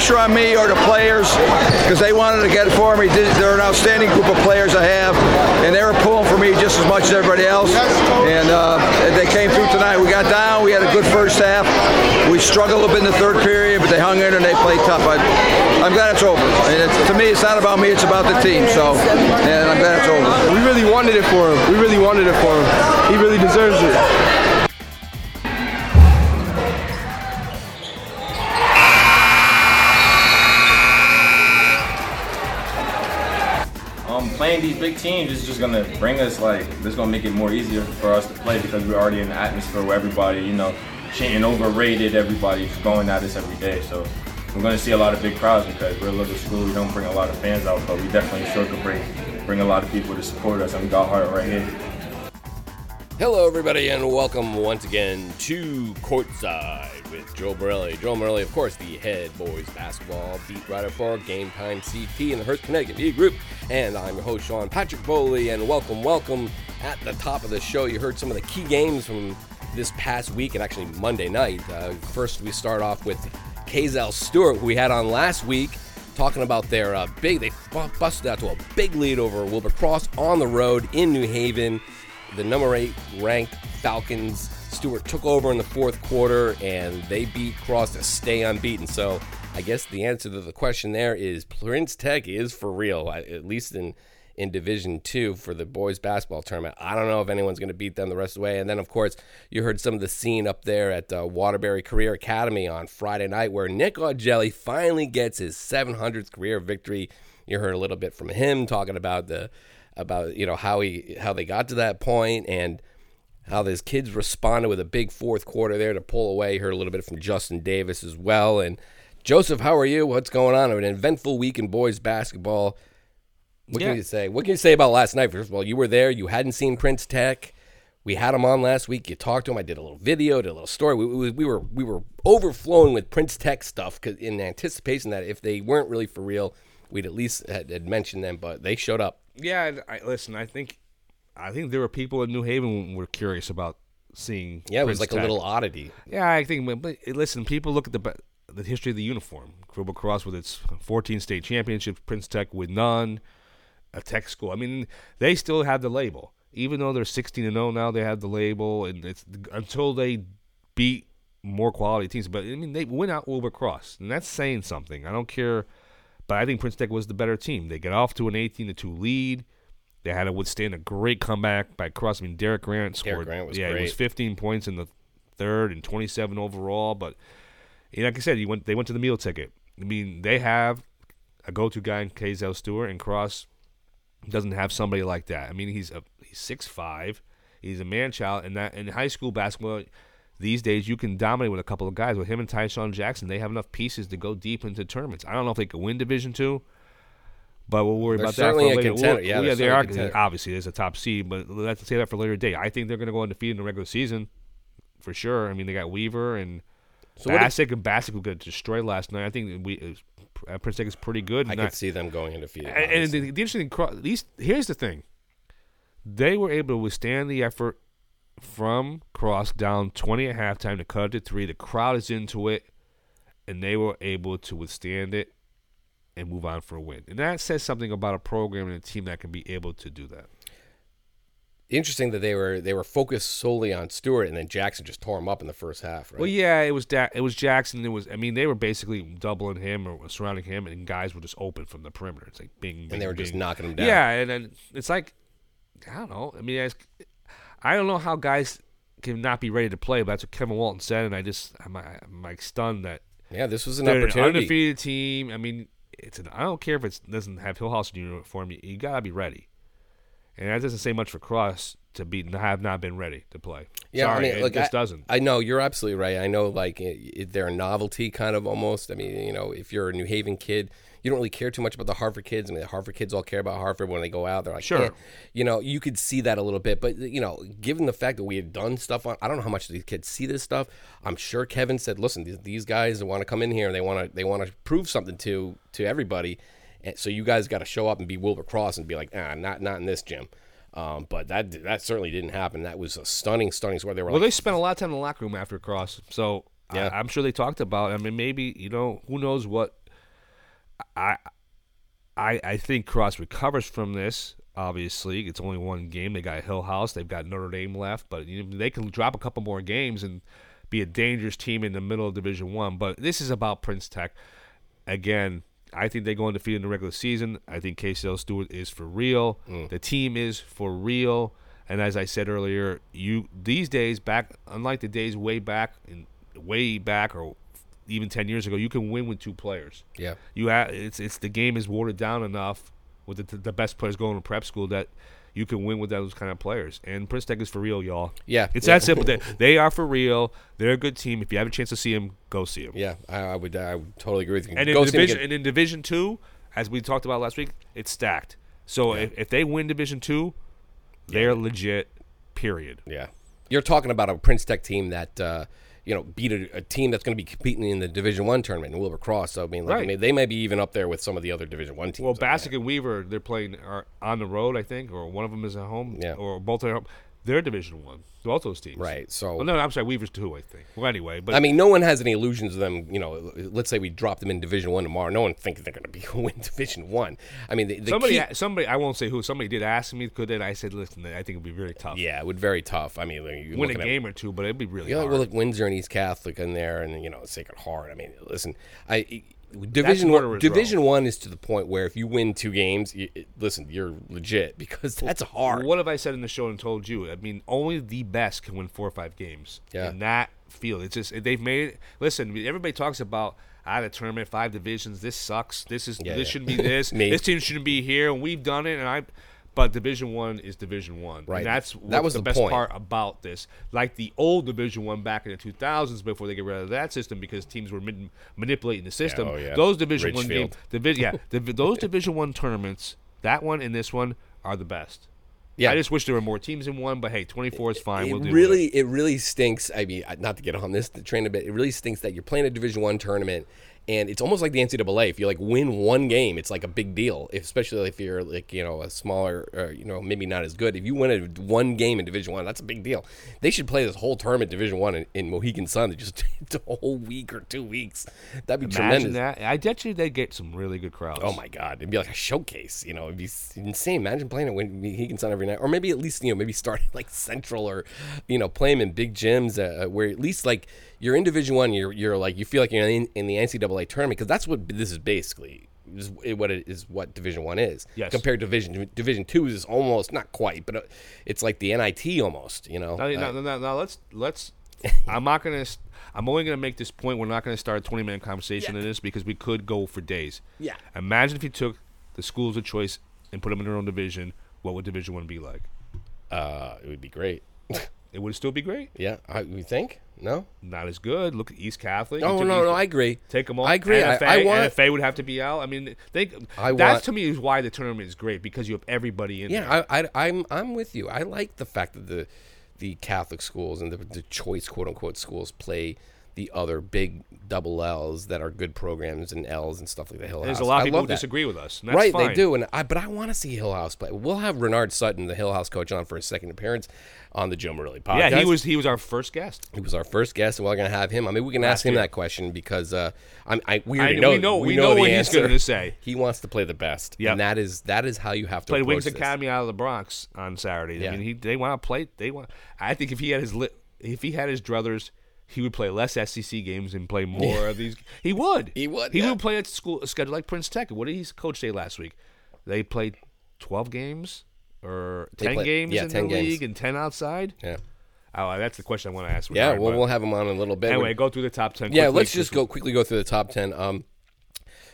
Pressure on me or the players because they wanted to get it for me. They're an outstanding group of players I have, and they were pulling for me just as much as everybody else. And uh, they came through tonight. We got down. We had a good first half. We struggled a bit in the third period, but they hung in and they played tough. I, I'm glad it's over. It's, to me, it's not about me. It's about the team. So, and I'm glad it's over. We really wanted it for him. We really wanted it for him. He really deserves it. Playing these big teams is just gonna bring us like this gonna make it more easier for us to play because we're already in the atmosphere where everybody, you know, chanting overrated, everybody's going at us every day. So we're gonna see a lot of big crowds because we're a little school. We don't bring a lot of fans out, but we definitely sure could bring bring a lot of people to support us, and we got heart right here. Hello, everybody, and welcome once again to Courtside with Joe Morelli. Joe Morelli, of course, the head boys basketball beat writer for Game Time CT in the Hearst Connecticut Media Group. And I'm your host, Sean Patrick Foley, and welcome, welcome. At the top of the show, you heard some of the key games from this past week and actually Monday night. Uh, first, we start off with Kazel Stewart, who we had on last week, talking about their uh, big, they busted out to a big lead over Wilbur Cross on the road in New Haven the number eight ranked Falcons. Stewart took over in the fourth quarter and they beat Cross to stay unbeaten. So I guess the answer to the question there is Prince Tech is for real, at least in in Division Two for the boys basketball tournament. I don't know if anyone's going to beat them the rest of the way. And then, of course, you heard some of the scene up there at uh, Waterbury Career Academy on Friday night, where Nick Augelli finally gets his 700th career victory. You heard a little bit from him talking about the about you know how he how they got to that point and how his kids responded with a big fourth quarter there to pull away. Heard a little bit from Justin Davis as well. And Joseph, how are you? What's going on? An eventful week in boys basketball. What Yeah. can you say? What can you say about last night? First of all, you were there. You hadn't seen Prince Tech. We had him on last week. You talked to him. I did a little video, did a little story. We, we, we were we were overflowing with Prince Tech stuff 'cause- in anticipation that if they weren't really for real, we'd at least had, had mentioned them. But they showed up. Yeah, I, listen. I think, I think there were people in New Haven who were curious about seeing. Yeah, it was like a little oddity. Yeah, I think. But, listen, people look at the the history of the uniform. Gribble Cross with its 14 state championships, Prince Tech with none, a Tech school. I mean, they still have the label, even though they're 16 and 0 now. They have the label, and it's until they beat more quality teams. But I mean, they went out Wilbur Cross, and that's saying something. I don't care, but I think Prince Tech was the better team. They get off to an 18 to 2 lead. They had to withstand a great comeback by Cross. I mean, Derek Grant scored. Derek Grant was yeah, it was 15 points in the third and 27 overall. But you know, like I said, you went they went to the meal ticket. I mean, they have a go-to guy in Kazel Stewart, and Cross doesn't have somebody like that. I mean, he's a he's six five. He's a man child, and that in high school basketball these days you can dominate with a couple of guys. With him and Tyshawn Jackson, they have enough pieces to go deep into tournaments. I don't know if they could win Division two. But we'll worry They're about that for later. We'll- Yeah, yeah, they are. contender. Obviously, there's a top seed, but let's say that for later day. I think they're going to go undefeated in the regular season, for sure. I mean, they got Weaver and So Bassick, and Bassick who got destroyed last night. I think we uh, Prince Tech is pretty good. I Not- could see them going undefeated. and, and the, the interesting, these here's the thing: they were able to withstand the effort from Cross down twenty at halftime to cut it to three. The crowd is into it, and they were able to withstand it and move on for a win. And that says something about a program and a team that can be able to do that. Interesting that they were they were focused solely on Stewart, and then Jackson just tore him up in the first half. Right? Well, yeah, it was da- it was Jackson. It was I mean they were basically doubling him or surrounding him, and guys were just open from the perimeter. It's like bing, bing and they were just knocking him down. Yeah, and then it's like I don't know. I mean, it's, I don't know how guys can not be ready to play, but that's what Kevin Walton said, and I just I'm, I'm like stunned that yeah. This was an they're an opportunity. undefeated team. I mean, it's an I don't care if it doesn't have Hillhouse in uniform. You, you gotta be ready. and that doesn't say much for Cross to be have not been ready to play. Yeah, Sorry, I mean, it look, just I, doesn't. I know you're absolutely right. I know, like, it, it, they're a novelty kind of almost. I mean, you know, if you're a New Haven kid, you don't really care too much about the Harvard kids. I mean, the Harvard kids all care about Harvard when they go out. They're like, Sure. eh. you know, you could see that a little bit, but you know, given the fact that we had done stuff on, I don't know how much these kids see this stuff. I'm sure Kevin said, listen, these, these guys want to come in here and they want to they want to prove something to to everybody. And so you guys got to show up and be Wilbur Cross and be like, ah, not not in this gym. Um, but that that certainly didn't happen. That was a stunning, stunning score. They were Well, like, they spent a lot of time in the locker room after Cross, so Yeah. I, I'm sure they talked about. I mean, maybe you know, who knows what. I, I, I think Cross recovers from this. Obviously, it's only one game. They got Hill House. They've got Notre Dame left, but you know, they can drop a couple more games and be a dangerous team in the middle of Division One. But this is about Prince Tech. Again, I think they go undefeated in the regular season. I think Kazel Stewart is for real. Mm. The team is for real. And as I said earlier, you these days back, unlike the days way back in way back or even ten years ago, you can win with two players. yeah. You have it's it's the game is watered down enough with the, the best players going to prep school that you can win with those kind of players. And Prince Tech is for real, y'all. Yeah, it's yeah. that simple. they, they are for real. They're a good team. If you have a chance to see them, go see them. Yeah, I, I would. I would totally agree with you. And in division and in Division Two, as we talked about last week, it's stacked. So if, if they win Division Two, they're legit. Period. yeah, you're talking about a Prince Tech team that uh, you know beat a, a team that's going to be competing in the Division One tournament in Wilbur Cross. So I mean, like, I mean, they may be even up there with some of the other Division One teams. Well, Bassick and Weaver, they're playing are on the road, I think, or one of them is at home, Yeah. or both are at home. They're Division One. Both those teams, Right, so- well, no, I'm sorry, Weaver's two, I think. Well, anyway, but I mean, no one has any illusions of them. You know, let's say we drop them in Division One tomorrow. No one thinks they're going to be win Division One. I mean, the, the somebody, key- somebody, I won't say who. Somebody did ask me, could it? I said, listen, I think it'd be very tough. yeah, it would be very tough. I mean, win a looking at- game or two, but it'd be really Yeah, hard. well, look, Windsor and East Catholic in there, and you know Sacred Heart. I mean, listen, I division one, division one is to the point where if you win two games, you, it- listen, you're legit because that's hard. What have I said in the show and told you? I mean, only the best can win four or five games Yeah. in that field. It's just they've made. Listen, everybody talks about ah, out of tournament, five divisions. This sucks. This is Yeah, this yeah. shouldn't be this. This team shouldn't be here, and we've done it. And I, but Division One is Division One. Right. And that's That was the, the best point. part about this. Like the old Division One back in the 2000s, before they get rid of that system because teams were man- manipulating the system. oh, yeah. Those Division One games, divi- yeah, divi- those Division One tournaments, that one and this one are the best. Yeah. I just wish there were more teams in one, but hey, 24 is fine. it we'll do really, it. it really stinks. I mean, not to get on this to train a bit, it really stinks that you're playing a Division One tournament, and it's almost like the NCAA. If you like win one game, it's like a big deal. If, especially if you're like you know a smaller, or, you know maybe not as good. If you win a one game in Division One, that's a big deal. They should play this whole tournament Division One in, in Mohegan Sun. They just a whole week or two weeks. That'd be Imagine tremendous. that. I bet you they'd get some really good crowds. Oh my God! It'd be like a showcase. You know, it'd be insane. Imagine playing it when Mohegan Sun every night, or maybe at least you know maybe start at, like Central, or you know play them in big gyms uh, where at least like you're in Division One. You're you're like you feel like you're in, in the NCAA tournament because that's what this is basically. Is what it is what Division One is Yes. compared to Division Division Two is almost not quite, but uh, it's like the NIT almost. You know, Now, Uh, now, now, now let's let's. I'm not gonna. I'm only gonna make this point. We're not gonna start a 20 minute conversation in this because we could go for days. Yeah. Imagine if you took the schools of choice and put them in their own division. What would Division One be like? uh, it would be great. It would still be great. yeah, I, you think? No. Not as good. Look at East Catholic. Oh took no, East- no, I agree. Take them all. I agree. I, NFA, I want. NFA would have to be out. I mean, think I that's want- to me is why the tournament is great because you have everybody in there. Yeah, I, I, I'm I'm with you. I like the fact that the the Catholic schools and the, the choice quote unquote schools play the other big double L's that are good programs and L's and stuff like the Hill House. There's a lot of I people who that. disagree with us. right, fine. they do, and I but I want to see Hill House play. We'll have Renard Sutton, the Hill House coach, on for a second appearance on the Joe Morelli podcast. Yeah, he was he was our first guest. He was our first guest, and we're going to have him. I mean, we can ask him year. that question because uh, I'm, I we I- already we know know- we, we know, know the what he's gonna say. He wants to play the best, yeah, and that is that is how you have to play Wings this. Academy out of the Bronx on Saturday. Yeah. I mean, he they want to play. They want. I think if he had his li- if he had his druthers, he would play less SCC games and play more of these. He would. He would, He yeah. would play at school a schedule like Prince Tech. What did his coach say last week? They played twelve games or They ten games yeah, in 10 the games. league and ten outside. Yeah, Oh, that's the question I want to ask. yeah. Well, we'll have him on in a little bit. anyway, go through the top ten. Yeah, let's just go quickly go through the top ten. Um,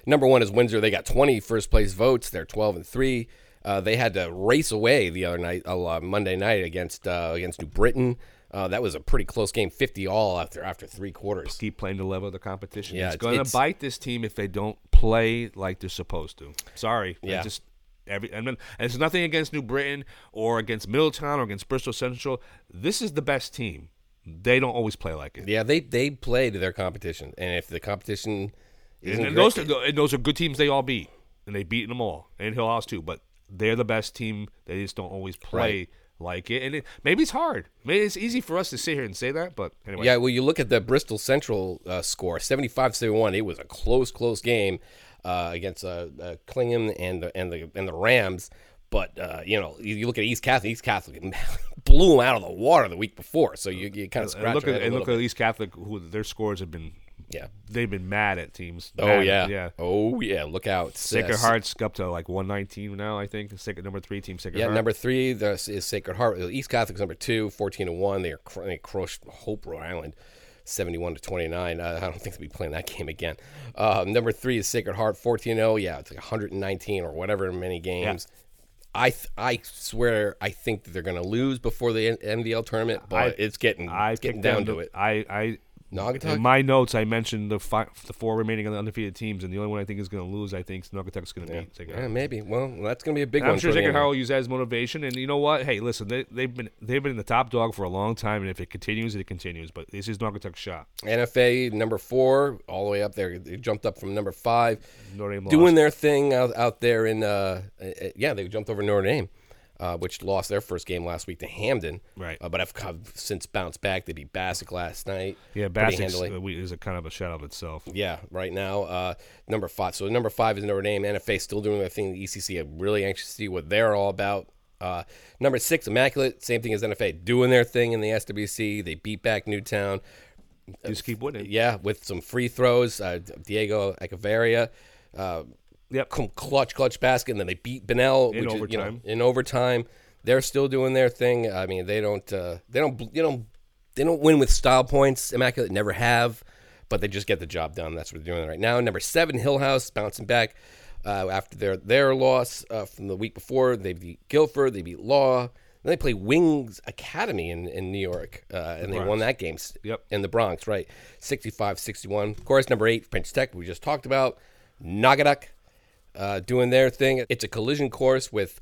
number one is Windsor. They got 20 first place votes. They're 12 and three. Uh, they had to race away the other night, uh, Monday night against uh, against New Britain. Uh, that was a pretty close game, fifty all after after three quarters. Keep playing the level of the competition. Yeah, it's it's- going to bite this team if they don't play like they're supposed to. Sorry. Yeah. just every and, then, and it's nothing against New Britain or against Middletown or against Bristol Central. This is the best team. They don't always play like it. Yeah, they they play to their competition, and if the competition isn't And, and those and those are good teams. They all beat, and they beat them all, and Hill House too. But they're the best team. They just don't always play Right. Like it. And it, maybe it's hard. Maybe it's easy for us to sit here and say that. But anyway, Yeah, well, you look at the Bristol Central uh, score, 75-71. It was a close, close game uh, against uh, uh, Klingham and the and the and the Rams. But uh, you know, you, you look at East Catholic. East Catholic blew them out of the water the week before. So you, you kind of and scratch look your at and look at. East Catholic, who their scores have been. Yeah. They've been mad at teams. Oh Mad, yeah. yeah. Oh yeah. Look out. Sacred Yes. Hearts up to like 119 now, I think. Sacred number three team, Sacred Yeah, Heart. number three the, is Sacred Heart. East Catholic's number two, 14 to one. They are cr- they crushed Hope Rhode Island, 71 to 29. Uh, I don't think they'll be playing that game again. Uh, number three is Sacred Heart, 14 0. Yeah, it's like 119 or whatever many games. I th- I swear I think that they're going to lose before the NVL tournament, but I- it's getting I it's getting down to it. I, I Naugatuck? in my notes, I mentioned the fi- the four remaining undefeated teams, and the only one I think is going to lose, I think, is Naugatuck's going to beat Sacred Yeah, maybe. Well, that's going to be a big And one. I'm sure Sacred will use that as motivation. And you know what? Hey, listen, they, they've been they've been in the top dog for a long time, and if it continues, it continues. But this is Naugatuck's shot. NFA number four, all the way up there. They jumped up from number five. Notre Dame doing lost. their thing out, out there in uh, uh, yeah they jumped over Notre Dame uh, which lost their first game last week to Hamden. Right. uh, but have come- since bounced back. They beat Bassick last night. Yeah, handily. uh, is a kind of a shadow of itself. yeah right now uh, number five. So number five is Notre Dame. NFA still doing their thing. The ECC I'm really anxious to see what they're all about. Uh, number six Immaculate same thing as NFA doing their thing in the SWC they beat back Newtown. Just keep winning. yeah with some free throws. Uh, Diego Echeverria uh, Yep. cl- clutch clutch basket and then they beat Benell In which is, you know, overtime. in overtime. They're still doing their thing. I mean they don't uh, they don't you know they don't win with style points immaculate never have but they just get the job done. That's what they're doing right now. Number 7 Hill House bouncing back uh, after their their loss uh, from the week before. They beat Guilford they beat Law. Then they play Wings Academy in, in New York uh, and they won that game Yep. in the Bronx right. 65-61 of course number 8 Prince Tech we just talked about. Naugatuck uh, doing their thing. It's a collision course with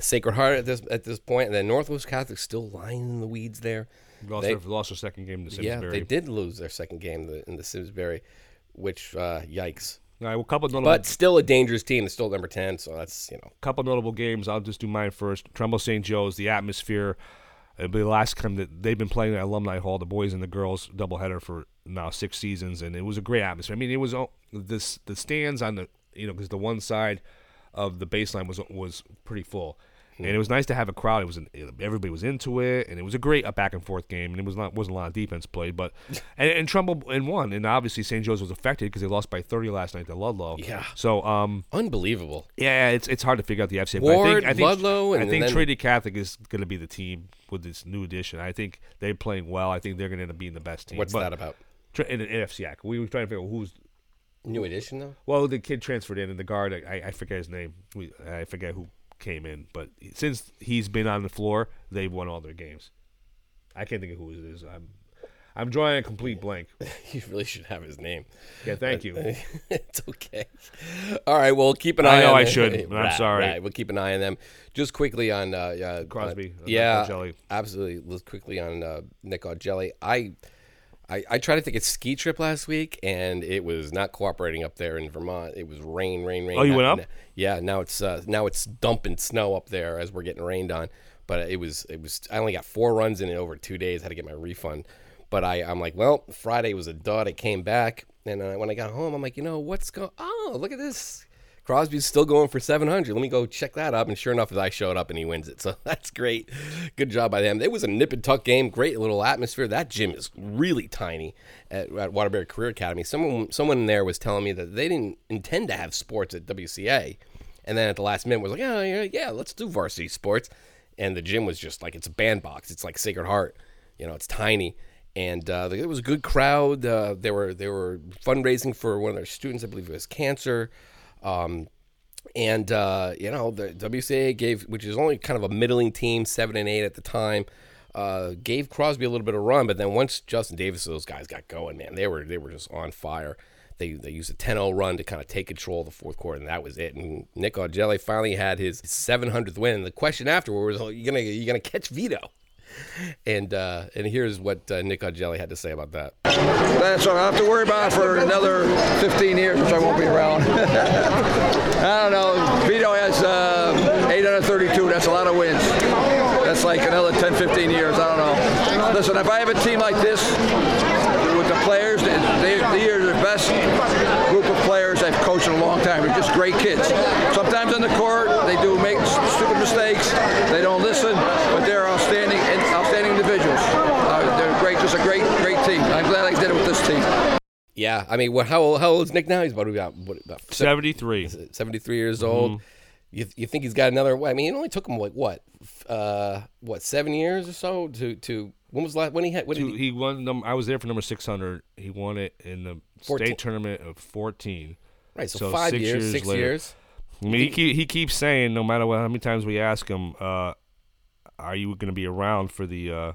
Sacred Heart at this at this point, and then Northwest Catholic still lying in the weeds there. Lost, They- their, lost their second game to yeah, Simsbury. they did lose their second game in the Simsbury, which uh, yikes. All right, well, a couple notable, But still a dangerous team. It's still number ten, so that's you know couple notable games. I'll just do mine first. Trumbull St. Joe's, the atmosphere. It'll be the last time that they've been playing at Alumni Hall, the boys and the girls doubleheader for now six seasons, and it was a great atmosphere. I mean, it was all- this the stands on the you know because the one side of the baseline was was pretty full. And it was nice to have a crowd. It was an, everybody was into it, and it was a great uh, back and forth game. And it was not wasn't a lot of defense played, but and, and Trumbull and won. And obviously St. Joe's was affected because they lost by 30 last night to Ludlowe. Yeah. So um, unbelievable. yeah, it's it's hard to figure out the FCA. Ward, but I think, I think, Ludlowe, I and think then- Trinity Catholic is going to be the team with this new addition. I think they're playing well. I think they're going to end up being the best team. What's But- that about? In an FCIAC. We were trying to figure out who's. New addition though. Well, the kid transferred in, and the guard. I, I forget his name. We, I forget who came in, but since he's been on the floor, they've won all their games. I can't think of who it is. I'm I'm drawing a complete blank. You really should have his name. Yeah, thank you. it's okay. All right, well, keep an I eye. know on I them. should, I'm Right, sorry. Right, we'll keep an eye on them. Just quickly on uh, uh, Crosby, uh, yeah, absolutely. Let's quickly on uh, Nick Augelli. I, I, I tried to take a ski trip last week, and it was not cooperating up there in Vermont. It was rain, rain, rain. Oh, you Now- went up? Yeah. Now it's uh, now it's dumping snow up there as we're getting rained on. But it was it was. I only got four runs in it over two days. had to get my refund. But I, I'm like, well, Friday was a dud. I came back, and uh, when I got home, I'm like, you know, what's going? Oh, look at this. Crosby's still going for 700. Let me go check that up. And sure enough, I showed up and he wins it. So that's great. Good job by them. It was a nip and tuck game. Great little atmosphere. That gym is really tiny at, at Waterbury Career Academy. Someone, someone there was telling me that they didn't intend to have sports at WCA. And then at the last minute was like, yeah, yeah, yeah, let's do varsity sports. And the gym was just like, it's a bandbox. It's like Sacred Heart. You know, it's tiny and uh, it was a good crowd. Uh, they were they were fundraising for one of their students, I believe it was cancer, um, And uh, you know the WCA gave, which is only kind of a middling team, seven and eight at the time, uh, gave Crosby a little bit of run. But then once Justin Davis, and those guys got going, man, they were they were just on fire. They, they used a 10-0 run to kind of take control of the fourth quarter, and that was it. And Nick Augelli finally had his 700th win. And the question afterward was, "Are you gonna you gonna catch Vito?" And uh, and here's what uh, Nick Augelli had to say about that. That's what I have to worry about for another 15 years, which I won't be around. I don't know. Vito has uh, 832. That's a lot of wins. That's like another 10, 15 years. I don't know. Listen, if I have a team like this with the players, they, they are the best group of players I've coached in a long time. They're just great kids. Sometimes on the court, they do make stupid mistakes. They don't listen, but they're outstanding, outstanding individuals. Uh, they're great, just a great, great team. I'm glad I did it with this team. Yeah, I mean, what? How old? How old is Nick now? He's about about, what, about 73. 73 years old. You, you think he's got another? I mean, it only took him like what, uh, what seven years or so to to when was last when he had when he, he, won. Num- I was there for number 600. He won it in the 14. state tournament of 14. right? So, so five six years, years six later. years. I mean, he, keep, he keeps saying, no matter what, how many times we ask him, uh, are you going to be around for the. Uh,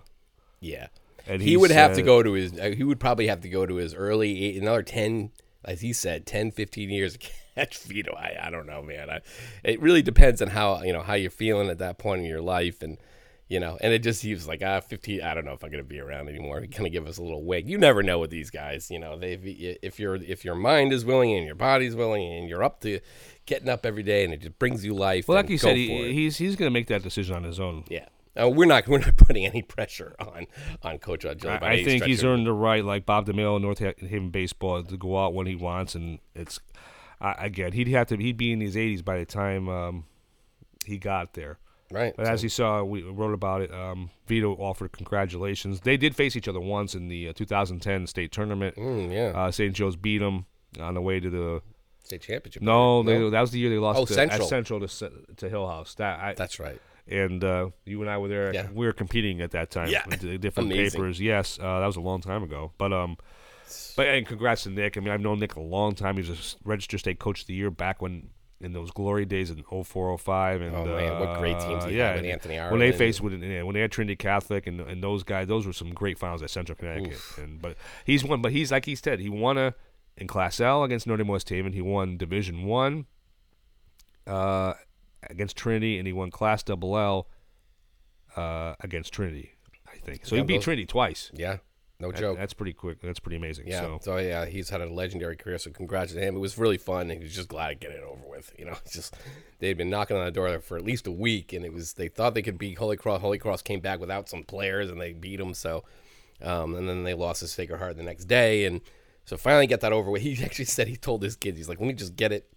Yeah, and he, would have to go to his. Uh, he would probably have to go to his early eight, another ten, as he said, 10, 15 years to catch Vito. I, I don't know, man. I, it really depends on how you know how you're feeling at that point in your life, and you know, and it just he was like, ah, fifteen. I don't know if I'm gonna be around anymore. He kind of give us a little wig. You never know with these guys. You know, they if your if your mind is willing and your body's willing and you're up to getting up every day and it just brings you life. Well, like you said, he, he's he's going to make that decision on his own. yeah. Uh, we're not we're not putting any pressure on on Coach Augelli. I, I think he's earned the right, like Bob DeMaio, North Haven baseball, to go out when he wants, and it's I again he'd have to he'd be in his 80s by the time um, he got there. right. But as you saw, we wrote about it. Um, Vito offered congratulations. They did face each other once in the uh, 2010 state tournament. Mm, yeah. Uh, St. Joe's beat them on the way to the. state championship. No, they, that was the year they lost Oh, to, Central. at Central to to Hill House. That I, That's right. And uh, you and I were there. Yeah. We were competing at that time. Yeah. different Amazing. papers. Yes, uh, that was a long time ago. But um, but and congrats to Nick. I mean, I've known Nick a long time. He was a registered state coach of the year back when in those glory days in 04, 05. and Oh, man, what great teams uh, he had yeah, with and Anthony when they faced with yeah, when they had Trinity Catholic and and those guys, those were some great finals at Central Connecticut. And but he's won. But he's like he said, he won a in Class L against Notre Dame West Haven. He won Division One uh, against Trinity, and he won Class Double L uh, against Trinity. I think so. Yeah, he beat those- Trinity twice. Yeah. No That- joke. that's pretty quick. That's pretty amazing. Yeah. So So. yeah, he's had a legendary career. So congrats to him. It was really fun, and he was just glad to get it over with. You know, it's just they'd been knocking on the door for at least a week, and it was they thought they could beat Holy Cross. Holy Cross came back without some players, and they beat them. So, um, and then they lost to Sacred Heart the next day, and so finally get that over with. He actually said he told his kids, he's like, "Let me just get it."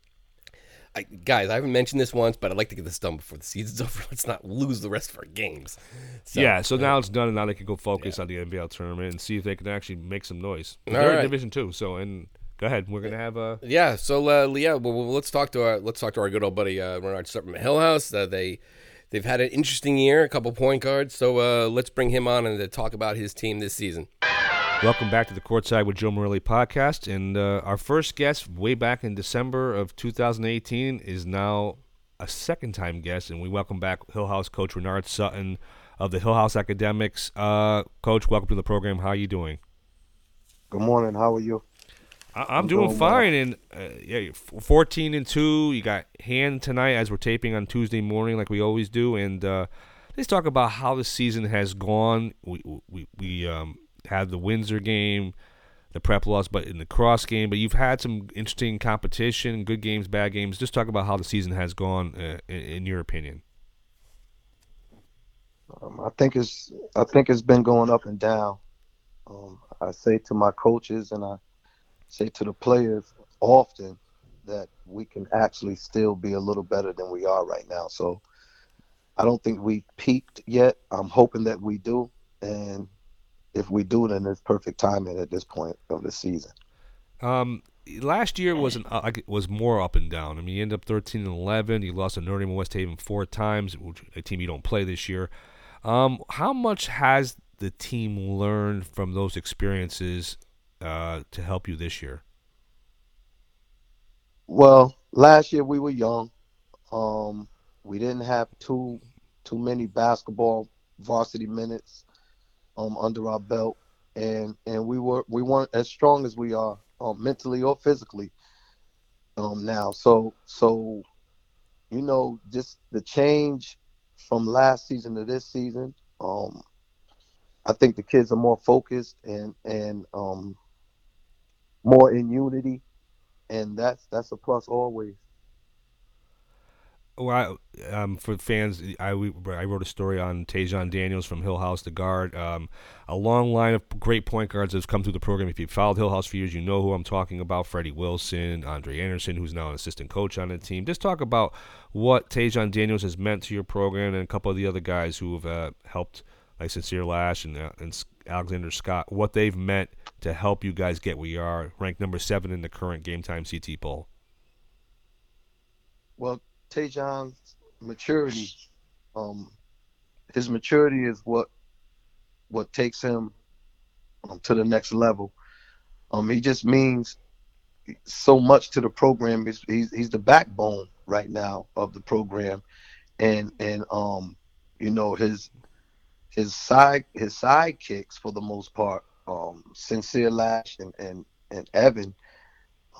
I, guys, I haven't mentioned this once, but I'd like to get this done before the season's over. Let's not lose the rest of our games. So, yeah, so now it's done, and now they can go focus on the NVL tournament and see if they can actually make some noise. All They're in. Division Two, so and go ahead. We're gonna have a Yeah, so uh, yeah, well, well, let's talk to our let's talk to our good old buddy uh, Renard Sutton from Hill House. Uh, they they've had an interesting year, a couple point guards. So uh, let's bring him on and to talk about his team this season. Welcome back to the Courtside with Joe Morelli podcast. And uh, our first guest, way back in December of 2018, is now a second time guest, and we welcome back Hill House coach Renard Sutton of the Hill House Academics. Uh, coach, welcome to the program. How are you doing? Good morning. How are you? I- I'm, I'm doing doing well. fine, and uh, yeah, you're 14 and two. You got hand tonight as we're taping on Tuesday morning, like we always do, and uh, let's talk about how the season has gone. We we we um, had the Windsor game, the prep loss, but in the cross game, but you've had some interesting competition, good games, bad games. Just talk about how the season has gone, uh, in, in your opinion. Um, I think it's I think it's been going up and down. Um, I say to my coaches and I say to the players often that we can actually still be a little better than we are right now. So I don't think we peaked yet. I'm hoping that we do, and if we do, then it's perfect timing at this point of the season. Um, last year was an uh, was more up and down. I mean, you end up thirteen and eleven. You lost to Notre Dame and West Haven four times, which a team you don't play this year. Um, how much has the team learned from those experiences uh, to help you this year? Well, last year we were young. Um, we didn't have too too many basketball varsity minutes um, under our belt, and and we were we weren't as strong as we are um, mentally or physically um, now. So so you know just the change from last season to this season. Um, I think the kids are more focused and and um, more in unity, and that's that's a plus always. Well, I, um, for fans, I, we, I wrote a story on Tajon Daniels from Hill House, the guard. Um, a long line of great point guards has come through the program. If you've followed Hill House for years, you know who I'm talking about. Freddie Wilson, Andre Anderson, who's now an assistant coach on the team. Just talk about what Tajon Daniels has meant to your program and a couple of the other guys who have uh, helped, like Sincere Lash and, uh, and Alexander Scott, what they've meant to help you guys get where you are, ranked number seven in the current Game Time CT poll. Well, Tajon's maturity, um, his maturity is what what takes him um, to the next level. Um, he just means so much to the program. He's, he's he's the backbone right now of the program, and and um, you know his his side his sidekicks for the most part, um, Sincere Lash and and and Evan,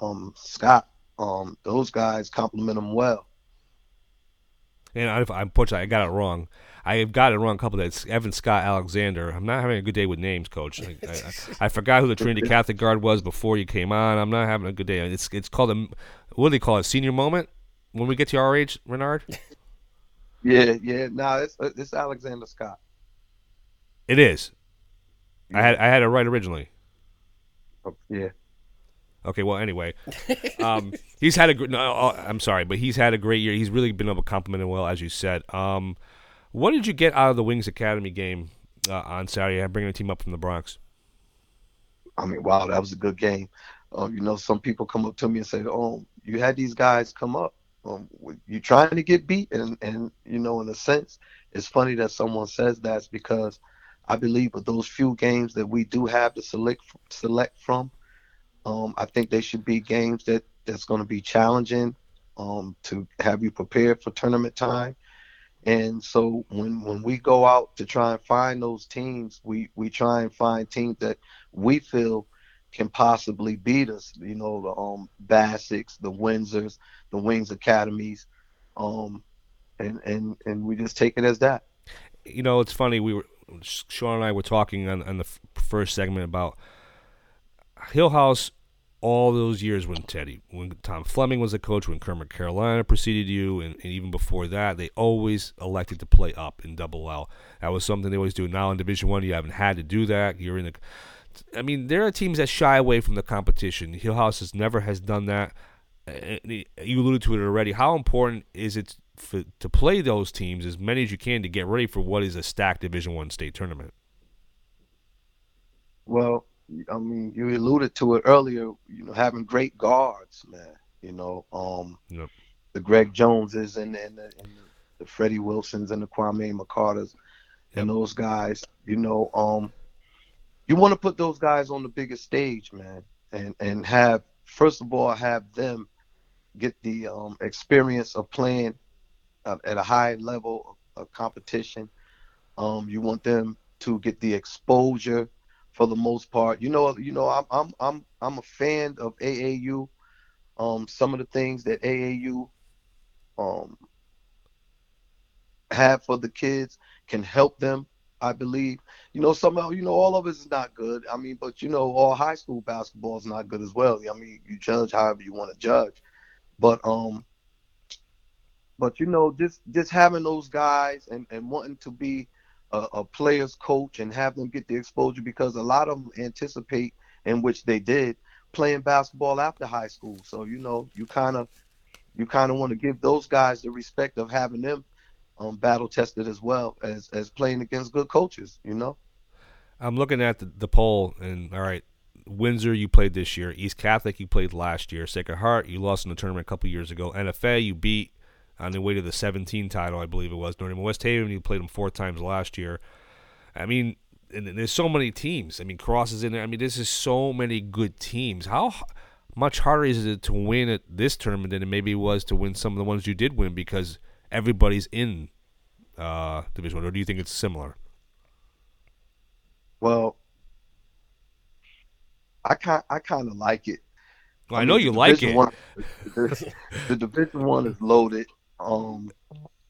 um, Scott, um, those guys compliment him well and I, unfortunately I got it wrong. I have got it wrong a couple of days. Evan Scott Alexander. I'm not having a good day with names, Coach. I, I, I, forgot who the Trinity Catholic guard was before you came on. I'm not having a good day. It's it's called a what do they call it? Senior moment when we get to our age, Renard. Yeah, yeah. No, it's it's Alexander Scott. It is. Yeah. I had I had it right originally. Oh, yeah. Okay, well, anyway, um, he's had a great. No, uh, I'm sorry, but he's had a great year. He's really been able to compliment him well, as you said. Um, what did you get out of the Wings Academy game uh, on Saturday? Bringing a team up from the Bronx. I mean, wow, that was a good game. Um, you know, some people come up to me and say, "Oh, you had these guys come up. Um, you trying to get beat?" And and you know, in a sense, it's funny that someone says that because I believe with those few games that we do have to select select from um, I think they should be games that that's going to be challenging um, to have you prepared for tournament time. And so when when we go out to try and find those teams, we we try and find teams that we feel can possibly beat us. You know, the um the Windsors, the Wings Academies, um, and and and we just take it as that. You know, it's funny. We were Sean and I were talking on, on the first segment about Hill House all those years when Teddy, when Tom Fleming was a coach, when Kermit Carolina preceded you, and, and, even before that, they always elected to play up in Double L. That was something they always do. Now in Division One, you haven't had to do that. You're in the. I mean, there are teams that shy away from the competition. Hillhouse has never has done that. You alluded to it already. How important is it for, to play those teams as many as you can to get ready for what is a stacked Division One state tournament? Well, I mean, you alluded to it earlier. You know, having great guards, man. You know, um, yep. the Greg Joneses and and, the, and the Freddie Wilsons and the Kwame McCarters yep. and those guys. You know, um, you want to put those guys on the biggest stage, man, and and have first of all have them get the um, experience of playing uh, at a high level of competition. Um, you want them to get the exposure for the most part. You know, you know, I'm I'm I'm I'm a fan of AAU. Um, some of the things that AAU um have for the kids can help them. I believe. You know, somehow, you know, all of it is not good. I mean, but you know, all high school basketball is not good as well. I mean, you judge however you want to judge, but um, but you know, just just having those guys and and wanting to be a, a player's coach and have them get the exposure because a lot of them anticipate, in which they did, playing basketball after high school. So you know, you kind of you kind of want to give those guys the respect of having them um, battle tested as well as as playing against good coaches. You know. I'm looking at the, the poll, and all right, Windsor you played this year, East Catholic you played last year, Sacred Heart you lost in the tournament a couple years ago, NFA you beat on the way to the 17 title, I believe it was. Northern West Haven, you played them four times last year. I mean, and there's so many teams. I mean, Cross is in there. I mean, this is so many good teams. How much harder is it to win at this tournament than it maybe was to win some of the ones you did win because everybody's in uh, Division One, or do you think it's similar? Well, I kind I kind of like it. Well, I, know you like it. One, the, the Division One is loaded. Um,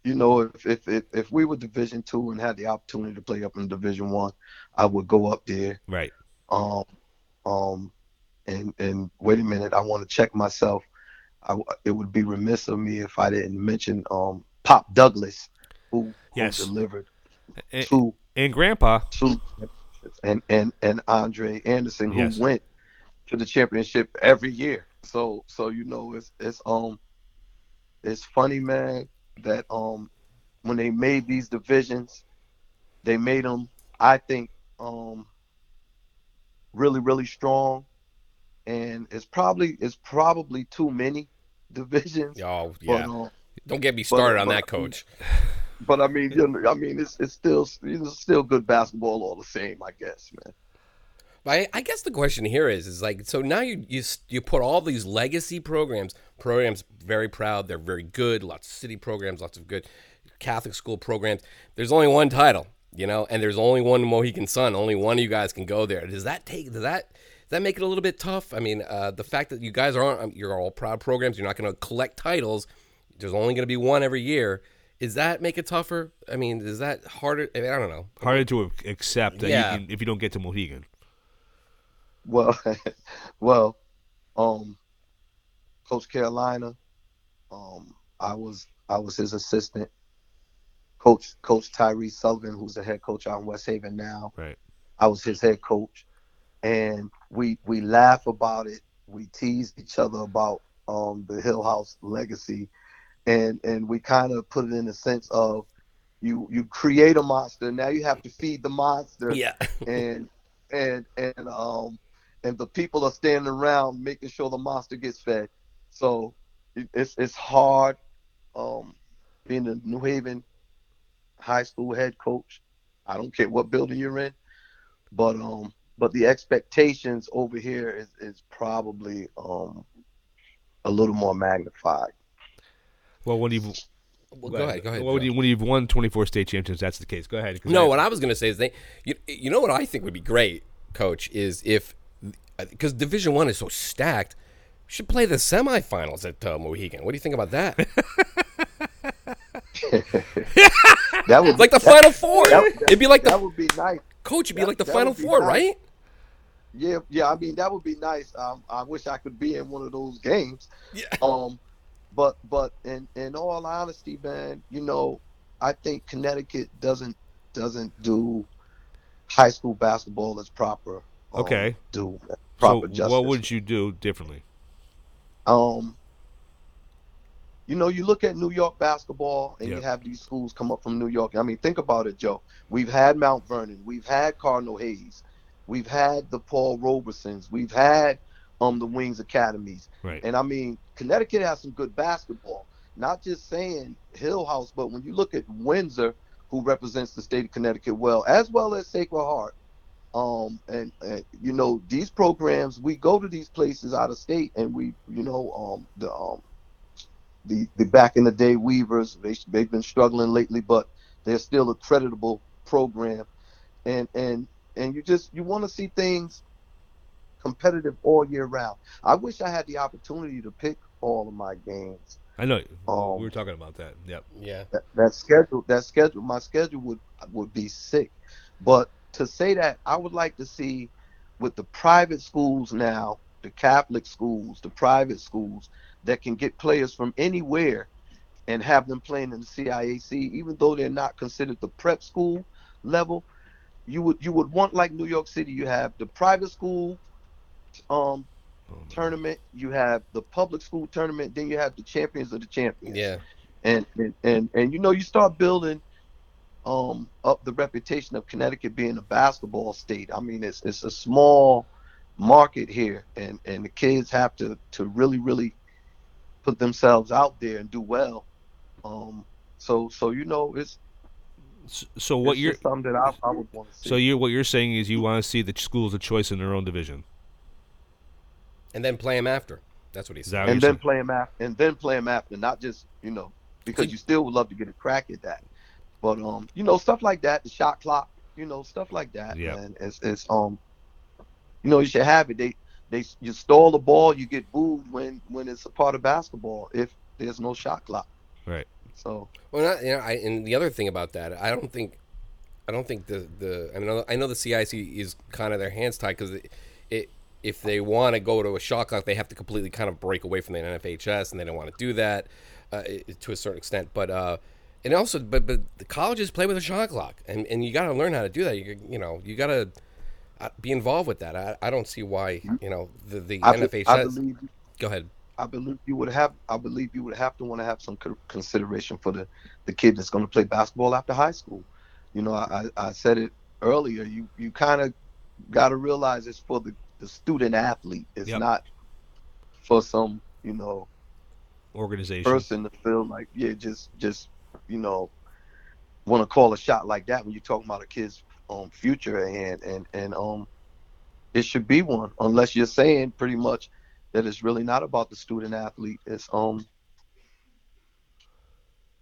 you know, if, if if if we were Division Two and had the opportunity to play up in Division One, I would go up there. Right. Um, um, and and wait a minute, I want to check myself. I, it would be remiss of me if I didn't mention um Pop Douglas, who, who Yes. delivered And, two and Grandpa, two and and and Andre Anderson who Yes. went to the championship every year. So so you know it's it's um it's funny man that um when they made these divisions they made them I think um really really strong and it's probably it's probably too many divisions. Oh But, um, Don't get me started on but- that, coach. but I mean, you know, I mean, it's it's still it's still good basketball all the same, I guess, man. I, I guess the question here is is like so now you you you put all these legacy programs programs very proud they're very good lots of city programs lots of good Catholic school programs. There's only one title you know and there's only one Mohegan Sun only one of you guys can go there. Does that take does that does that make it a little bit tough? I mean uh, the fact that you guys aren't um, you're all proud programs you're not going to collect titles there's only going to be one every year. Is that make it tougher? I mean is that harder? I, mean, I don't know. Harder to accept that Yeah. you can, if you don't get to Mohegan. Well, well, um, Coach Carolina, um, I was I was his assistant. Coach Coach Tyree Sullivan, who's the head coach out in West Haven now, Right. I was his head coach, and we we laugh about it. We tease each other about um, the Hill House legacy, and and we kind of put it in the sense of you you create a monster, now you have to feed the monster yeah and and and um and the people are standing around making sure the monster gets fed. So it's it's hard um being a New Haven high school head coach. I don't care what building you're in, but um but the expectations over here is is probably um a little more magnified. Well, when you've well, go ahead go ahead Well, when, you, when you've won 24 state championships, that's the case. Go ahead. No, I- what I was going to say is they, you, you know what I think would be great, Coach, is if because Division One is so stacked, we should play the semifinals at uh, Mohegan. What do you think about that? That would like the that- Final Four. that- It'd be like that the would be nice. coach. It'd be that- like the Final Four, nice. right? Yeah, yeah. I mean, that would be nice. Um, I wish I could be in one of those games. Yeah. Um, but but in in all honesty, man, you know, I think Connecticut doesn't doesn't do high school basketball as proper. um, Okay. Do So, justice. what would you do differently? um you know you look at new york basketball and Yeah. you have these schools come up from new york i mean think about it joe we've had mount vernon we've had cardinal hayes we've had the paul robesons we've had um the wings academies Right. and i mean connecticut has some good basketball not just saying hill house but when you look at windsor who represents the state of connecticut well as well as sacred heart um and, and you know these programs we go to these places out of state and we you know um the um the the back in the day weavers they they've been struggling lately but they're still a creditable program and and and you just you want to see things competitive all year round i wish i had the opportunity to pick all of my games I know. Um, we were talking about that. Yep. Yeah. that, that schedule that schedule my schedule would would be sick but to say that i would like to see with the private schools now the catholic schools the private schools that can get players from anywhere and have them playing in the ciac even though they're not considered the prep school level. You would you would want like new york city you have the private school um tournament you have the public school tournament then you have the champions of the champions. Yeah. and and and, and you know you start building um up the reputation of Connecticut being a basketball state. I mean it's it's a small market here and and the kids have to to really really put themselves out there and do well. Um so so you know it's S- So what it's you're something that I, I would want to see. so you what you're saying is you want to see the schools of choice in their own division. and then play them after. That's what he Is said. that what and you're then play them after, and then play them after, not just you know because you still would love to get a crack at that, but um you know stuff like that, the shot clock, you know stuff like that, Yeah. man. It's it's um you know you should have it. They they you stall the ball, you get booed when when it's a part of basketball if there's no shot clock. Right. So Well, not, you know, I, and the other thing about that, I don't think, I don't think the the I mean, I know the CIC is kind of their hands tied because it, it if they want to go to a shot clock, they have to completely kind of break away from the NFHS, and they don't want to do that uh, to a certain extent. But uh, and also, but but the colleges play with a shot clock, and and you got to learn how to do that. You you know, you got to uh, be involved with that. I, I don't see why you know the the I, be- NFHS. I believe go ahead. I believe you would have. I believe you would have to want to have some consideration for the the kid that's going to play basketball after high school. You know, I I I said it earlier. You you kind of got to realize it's for the the student athlete. It's Yep. not for some you know Organization. person to feel like yeah just just you know want to call a shot like that when you're talking about a kid's um future and and and um it should be one unless you're saying pretty much that it's really not about the student athlete. It's um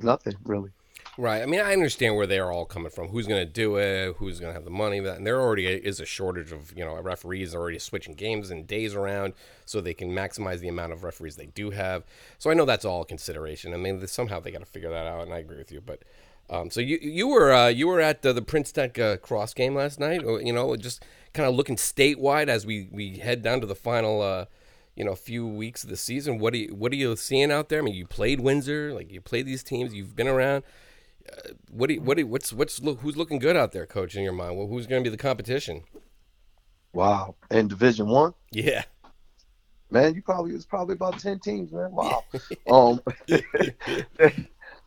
nothing really Right. I mean, I understand where they're all coming from. Who's going to do it? Who's going to have the money? And there already is a shortage of you know referees already switching games and days around so they can maximize the amount of referees they do have. So I know that's all consideration. I mean, somehow they got to figure that out, and I agree with you. But um, so you you were uh, you were at the, the Prince Tech uh, cross game last night, you know, just kind of looking statewide as we, we head down to the final. Uh, you know, few weeks of the season. What are you What are you seeing out there? I mean, you played Windsor, like you played these teams. You've been around what do you, what do you, what's what's look, who's looking good out there, coach? In your mind, well, who's going to be the competition? wow. In division one? Yeah, man you probably it's probably about 10 teams man. Wow. Um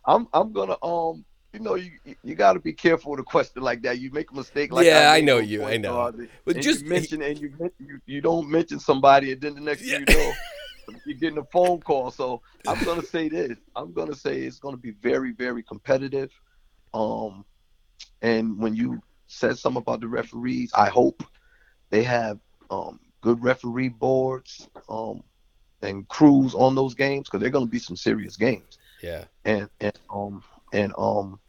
i'm i'm gonna um you know you you got to be careful with a question like that. You make a mistake like Yeah, I made know you, I know. guard, But just- mention and you, you you don't mention somebody and then the next thing you know you're getting a phone call. So i'm gonna say this. I'm gonna say it's gonna be very very competitive. Um and when you said something about the referees i hope they have um good referee boards um and crews on those games because they're going to be some serious games. Yeah. and and um and um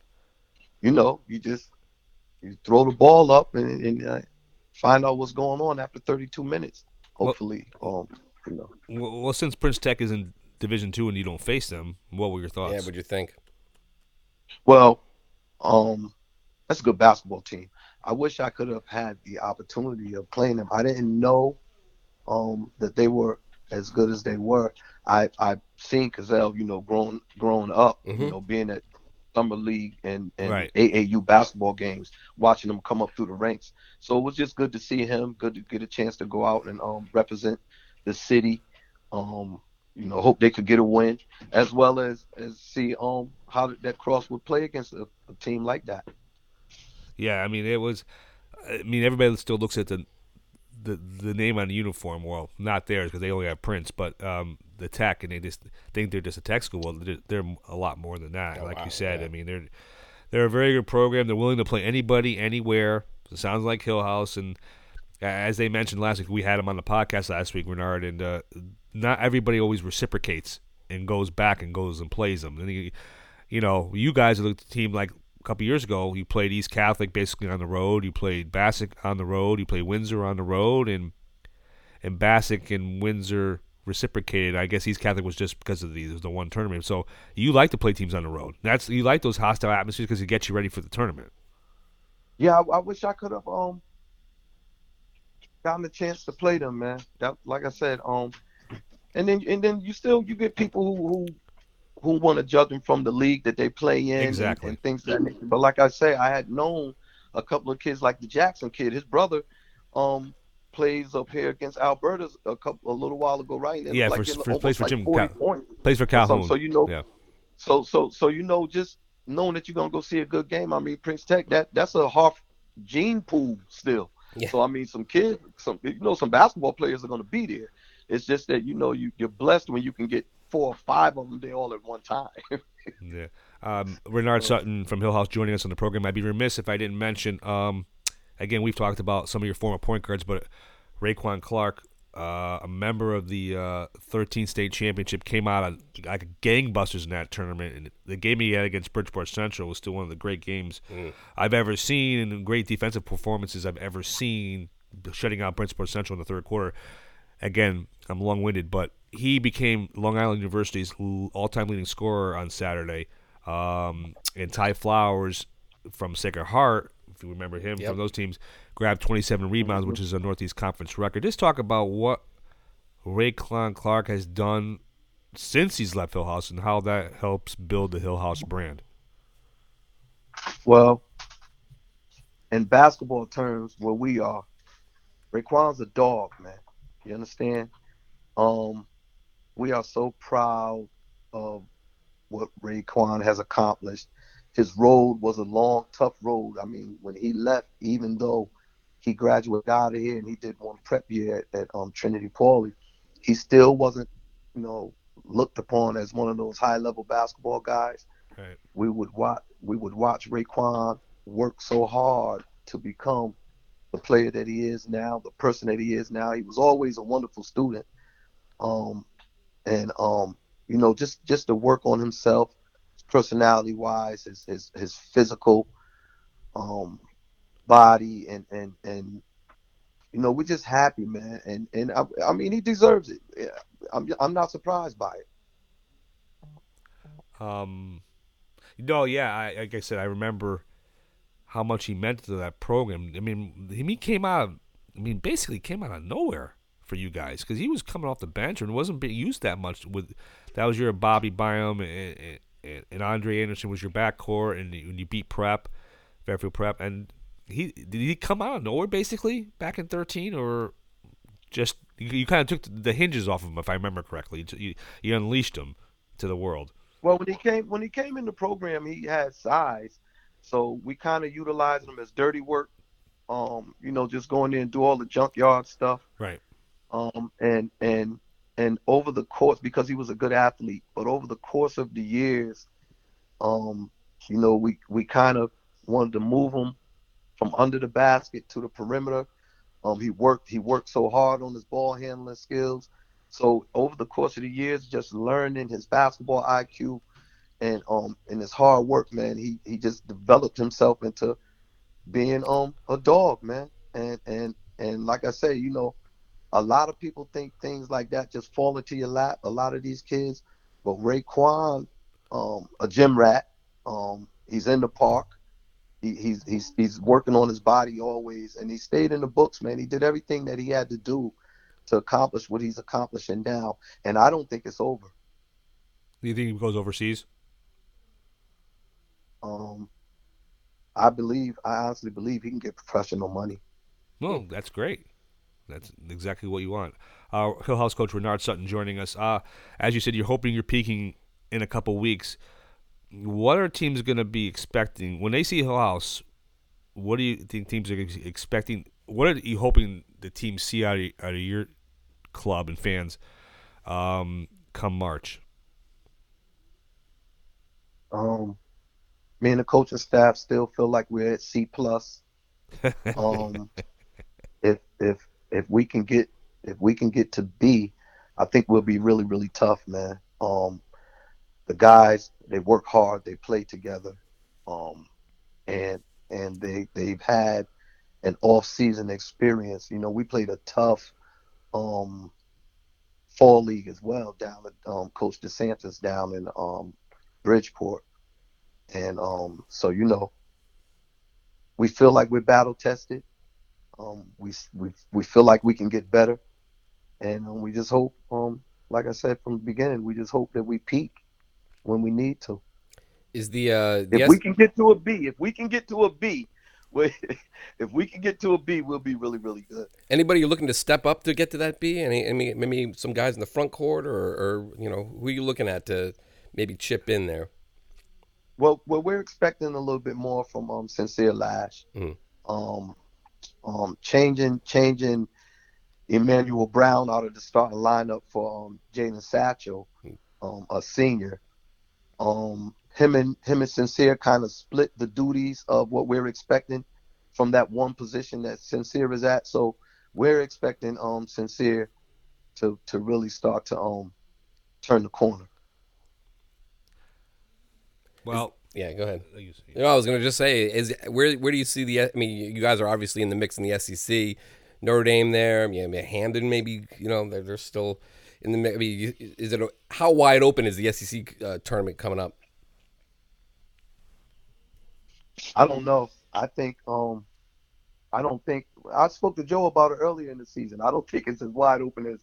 you know you just you throw the ball up and, and uh, find out what's going on after 32 minutes hopefully. Um you know Well, well, since Prince Tech is in Division Two and you don't face them, what were your thoughts? Yeah, what'd you think? Well, um, that's a good basketball team. I wish I could have had the opportunity of playing them. I didn't know um, that they were as good as they were. I I've seen Kazel, you know, growing growing up, Mhm. you know, being at summer league and, and Right. AAU basketball games, watching them come up through the ranks. So it was just good to see him. Good to get a chance to go out and um, represent the city. Um, you know, hope they could get a win, as well as as see um how that cross would play against a, a team like that. Yeah, I mean it was. I mean everybody still looks at the the the name on the uniform. Well, not theirs because they only have Prince, but um, the Tech, and they just think they're just a tech school. Well, they're, they're a lot more than that. Oh, like wow, you said, yeah. I mean they're they're a very good program. They're willing to play anybody, anywhere. It sounds like Hill House, and as they mentioned last week, we had them on the podcast last week, Renard, and uh, not everybody always reciprocates and goes back and goes and plays them. And you, you know, you guys are the team like a couple years ago. You played East Catholic basically on the road. You played Bassick on the road. You played Windsor on the road, and and Bassick and Windsor reciprocated. I guess East Catholic was just because of the the one tournament. So you like to play teams on the road. That's you like those hostile atmospheres because it gets you ready for the tournament. Yeah, I, I wish I could have um gotten a chance to play them, man. That like I said, um, and then and then you still you get people who who who want to judge them from the league that they play in and- Exactly. and, things of that. But like I say, I had known a couple of kids like the Jackson kid. His brother um plays up here against Alberta a couple a little while ago, right? And Yeah, like for- for- plays for like Jim Cal- Plays for Calhoun. so you know, yeah. so so so you know, just knowing that you're gonna go see a good game. I mean, Prince Tech, that that's a half gene pool still. Yeah. So I mean, some kids, some you know, some basketball players are gonna be there. It's just that you know you you're blessed when you can get four or five of them there all at one time. Yeah. Um, Renard Sutton from Hill House joining us on the program. I'd be remiss if I didn't mention. Um, again, we've talked about some of your former point guards, but Raiquan Clark uh, a member of the uh, 13 state championship, came out of, like gangbusters in that tournament. And the game he had against Bridgeport Central was still one of the great games I've ever seen and great defensive performances I've ever seen, shutting out Bridgeport Central in the third quarter. Again, I'm long winded, but he became Long Island University's all time leading scorer on Saturday. Um, and Ty Flowers from Sacred Heart, if you remember him Yep. from those teams, grabbed 27 rebounds, which is a Northeast Conference record. Just talk about what Raiquan Clark has done since he's left Hill House and how that helps build the Hill House brand. Well, in basketball terms, where we are, Raiquan's a dog, man. You understand? Um, we are so proud of what Raiquan has accomplished. His road was a long, tough road. I mean, when he left, even though he graduated out of here and he did one prep year at, at um, Trinity-Pawling, he still wasn't, you know, looked upon as one of those high-level basketball guys Right. we would watch we would watch Raiquan work so hard to become the player that he is now, the person that he is now. He was always a wonderful student. Um and um, you know, just just to work on himself, personality wise, his his his physical um body and and and you know, we're just happy, man. And and I, I mean he deserves it. I'm I'm not surprised by it. Um, no, yeah, I, like I said, I remember how much he meant to that program. I mean, he came out. I mean, basically came out of nowhere for you guys because he was coming off the bench and wasn't being used that much. With that was your Bobby Byam and, and, and Andre Anderson was your backcourt, and and you beat Prep, Fairfield Prep, and he did he come out of nowhere basically back in thirteen or just you, you kind of took the hinges off of him if I remember correctly. You, you unleashed him to the world. Well, when he came when he came in the program, he had size, so we kind of utilized him as dirty work. Um, you know, just going in and do all the junkyard stuff. Right. Um, and and and over the course, because he was a good athlete, but over the course of the years, um, you know, we we kind of wanted to move him from under the basket to the perimeter. Um, he worked he worked so hard on his ball handling skills. So over the course of the years, just learning his basketball IQ and um and his hard work, man, he he just developed himself into being um a dog, man. And and and like I say, you know, a lot of people think things like that just fall into your lap. A lot of these kids, but Raiquan, um, a gym rat, um, he's in the park. He, he's he's he's working on his body always, and he stayed in the books, man. He did everything that he had to do to accomplish what he's accomplishing now, and I don't think it's over. Do you think he goes overseas? Um, I believe, I honestly believe he can get professional money. Well, that's great. That's exactly what you want. Uh, Hill House coach Renard Sutton joining us. Uh, as you said, you're hoping you're peaking in a couple weeks. What are teams going to be expecting when they see Hill House? What do you think teams are ex- expecting? What are you hoping the teams see out of, out of your club and fans um, come March? Um, me and the coaching staff still feel like we're at C plus. Um, if if if we can get if we can get to B, I think we'll be really really tough, man. Um, the guys they work hard, they play together, um, and and they they've had an off season experience. You know, we played a tough um fall league as well down at um, Coach DeSantis down in um, Bridgeport, and um, so you know we feel like we're battle tested. Um, we we we feel like we can get better, and um, we just hope, um, like I said from the beginning, we just hope that we peak when we need to. Is the uh the If S- we can get to a B, if we can get to a B, we, if we can get to a B, we'll be really really good. anybody you're looking to step up to get to that B? Any, any maybe some guys in the front court or or you know who are you looking at to maybe chip in there? Well, well, we're expecting a little bit more from um Sincere Lash. Mhm. Um, um, changing changing Emmanuel Brown out of the starting lineup for um Jaden Satchel, um, a senior. Um, him and him and Sincere kind of split the duties of what we're expecting from that one position that Sincere is at. So we're expecting um Sincere to to really start to um turn the corner. Well, Yeah, go ahead. you know, I was going to just say, is where where do you see the? I mean, you guys are obviously in the mix in the SCC. Notre Dame there, yeah, maybe Hamden maybe. You know, they're, they're still in the. I mean, is it a, how wide open is the SCC uh, tournament coming up? I don't know. I think um I don't think I spoke to Joe about it earlier in the season. I don't think it's as wide open as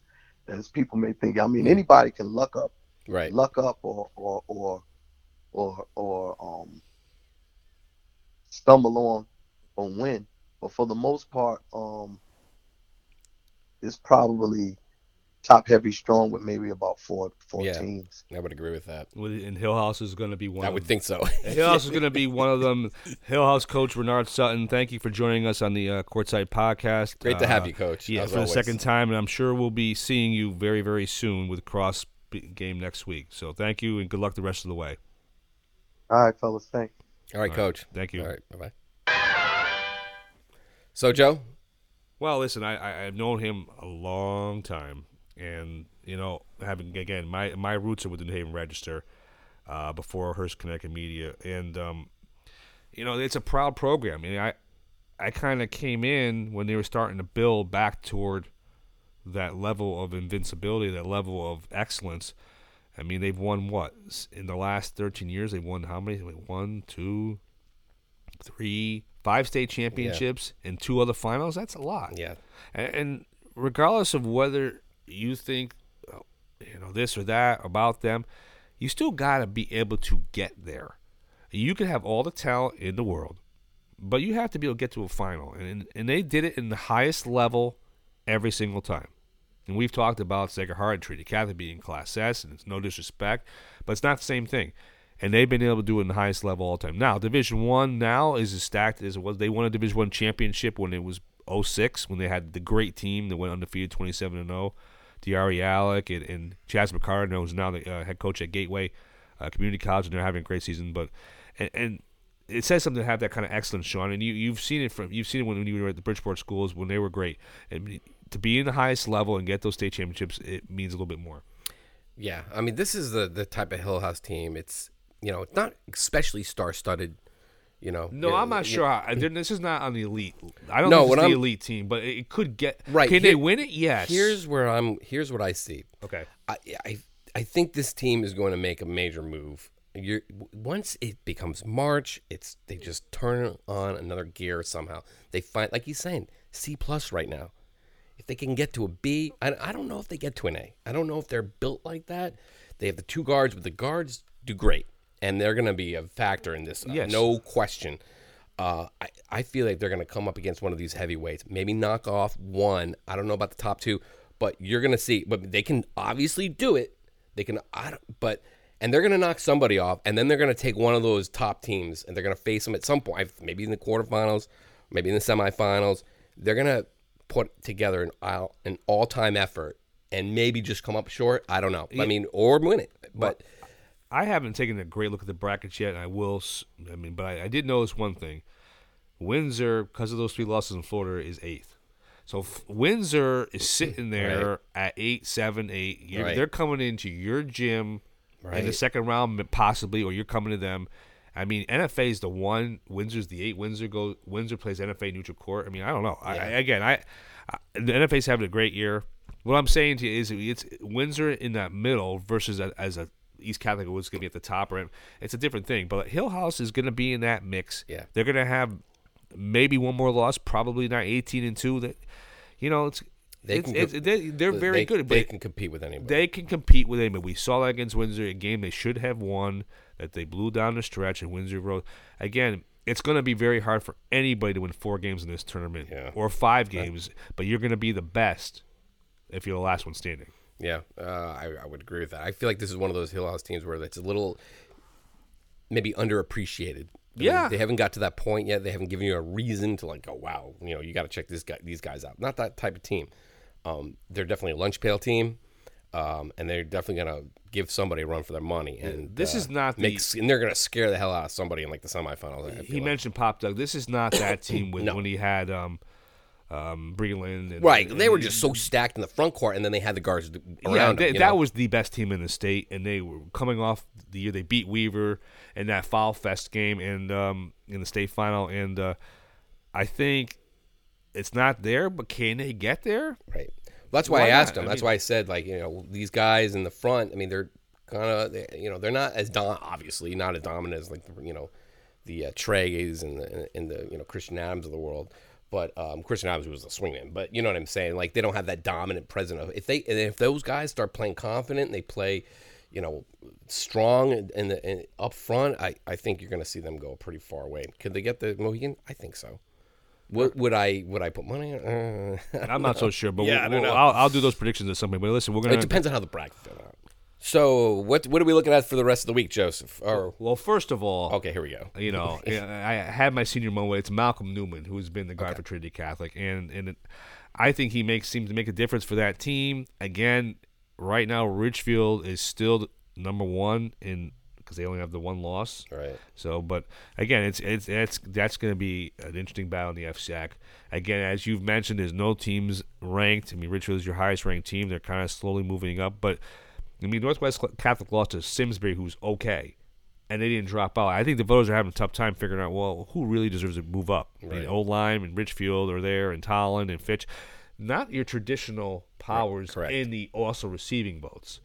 as people may think. I mean anybody can luck up Right. luck up or or or or or um stumble on or win. But for the most part, um it's probably top heavy strong with maybe about four four Yeah. teams. I would agree with that. And Hill House is going to be one. I of would them. think so. Hill House is going to be one of them. Hill House coach Renard Sutton, thank you for joining us on the uh, Courtside Podcast. Great to have Uh, you, Coach, Yeah, as for the second time, and I'm sure we'll be seeing you very, very soon with Cross b- game next week. So thank you and good luck the rest of the way. All right, fellas, thanks. All right, Coach. Thank you. All right, bye bye. So, Joe, Well, listen, I, I I've known him a long time, and you know, having again my my roots are with the New Haven Register, uh, before Hearst Connecticut Media, and um, you know, it's a proud program. I mean, I I kind of came in when they were starting to build back toward that level of invincibility, that level of excellence. I mean, they've won what in the last 13 years? They've won how many? Wait, One, two, three, five state championships and two other finals. That's a lot. yeah, And, and regardless of whether you think, uh, you know, this or that about them, you still got to be able to get there. You can have all the talent in the world, but you have to be able to get to a final. And and they did it in the highest level every single time. And we've talked about Sacred Heart and Trinity Catholic being Class S, and it's no disrespect, but it's not the same thing. And they've been able to do it in the highest level all the time. Now, Division One now is as stacked as it was. They won a Division One championship when it was 06, when they had the great team that went undefeated 27 and 0. Diari Alec and, and Chaz McCartan, who's now the uh, head coach at Gateway uh, Community College, and they're having a great season. But and, and it says something to have that kind of excellence, Sean. And you you've seen it from you've seen it when you were at the Bridgeport schools when they were great. And to be in the highest level and get those state championships, it means a little bit more. yeah. I mean, this is the the type of Hill House team. It's you know, it's not especially star studded. You know, No, I'm not sure. How, this is not on the elite. I don't what it's the I'm- elite team, but it could get. Right, Can they win it? Yes. Here's where I'm. Here's what I see. okay. I, I I think this team is going to make a major move. You're, once it becomes March, it's they just turn on another gear somehow. They find, like he's saying, C plus right now. If they can get to a B, I, I don't know if they get to an A. I don't know if they're built like that. They have the two guards, but the guards do great, and they're going to be a factor in this. uh, Yes. no question. Uh, I, I feel like they're going to come up against one of these heavyweights, maybe knock off one. I don't know about the top two, but you're going to see. But they can obviously do it. They can, I don't, but and they're going to knock somebody off, and then they're going to take one of those top teams, and they're going to face them at some point, maybe in the quarterfinals, maybe in the semifinals. They're going to put together an all, an all time effort, and maybe just come up short. I don't know. I mean, or win it, but. I haven't taken a great look at the brackets yet, and I will. I mean, but I, I did notice one thing: Windsor, because of those three losses in Florida, is eighth. So f- Windsor is sitting there Right. at eight, seven, eight. You're, Right. They're coming into your gym in the second round, possibly, or you're coming to them. I mean, NFA is the one. Windsor's the eight. Windsor goes. Windsor plays NFA neutral court. I mean, I don't know. I, I, again, I, I the NFA's having a great year. What I'm saying to you is, it's Windsor in that middle versus a, as a East Catholic was going to be at the top, right? It's a different thing. But Hill House is going to be in that mix. Yeah. they're going to have maybe one more loss, probably not 18 and two. That you know, it's They it's, can it's, they, they're very they, good. They but can compete with anybody. they can compete with anybody. We saw that against Windsor, a game they should have won, that they blew down the stretch, and Windsor Road. Again, it's going to be very hard for anybody to win four games in this tournament Yeah. or five games, but you're going to be the best if you're the last one standing. Yeah, uh, I, I would agree with that. I feel like this is one of those Hill House teams where it's a little maybe underappreciated. I mean, Yeah. they haven't got to that point yet. They haven't given you a reason to like go, wow, you know, you got to check this guy, these guys out. Not that type of team. Um, they're definitely a lunch pail team, um, and they're definitely gonna give somebody a run for their money. And this uh, is not the- make, and they're gonna scare the hell out of somebody in like the semifinals. He like. mentioned Pop Doug. This is not that team with No. when he had um, um, Breland. And, Right, they were just so stacked in the front court, and then they had the guards around. yeah, they- you that know? was the best team in the state, and they were coming off the year they beat Weaver in that Foul Fest game and um, in the state final. And uh, I think it's not there, but can they get there? Right. Well, that's why, Why I asked not? him. I That's mean- why I said like you know these guys in the front. I mean they're kind of you know they're not as dom- obviously not as dominant as like you know the uh, Treys and the and the you know Christian Adams of the world. But um, Christian Adams was a swingman. But you know what I'm saying? Like they don't have that dominant presence. Of, if they if those guys start playing confident, and they play, you know, strong and, and, and up front. I, I think you're going to see them go pretty far away. Could they get the Mohegan? I think so. Would, would I would I put money? on uh, I'm not so sure, but Yeah, I we'll, don't know. I'll, I'll do those predictions at some point. But listen, we're gonna. It depends on how the bracket. So what what are we looking at for the rest of the week, Joseph? Or Well, first of all, okay, here we go. you know, I had my senior moment. It's Malcolm Newman, who's been the guard for Trinity Catholic, and and it, I think he makes seems to make a difference for that team. Again, right now, Ridgefield is still number one in because they only have the one loss. Right. So, but again, it's it's that's that's going to be an interesting battle in the FCIAC. Again, as you've mentioned, there's no teams ranked. I mean, Ridgefield is your highest ranked team. They're kind of slowly moving up, but I mean, Northwest Catholic lost to Simsbury, who's okay, and they didn't drop out. I think the voters are having a tough time figuring out, well, who really deserves to move up? I mean, Right. Old Lyme and Richfield are there, and Tolland and Fitch, not your traditional powers correct. in the also receiving votes.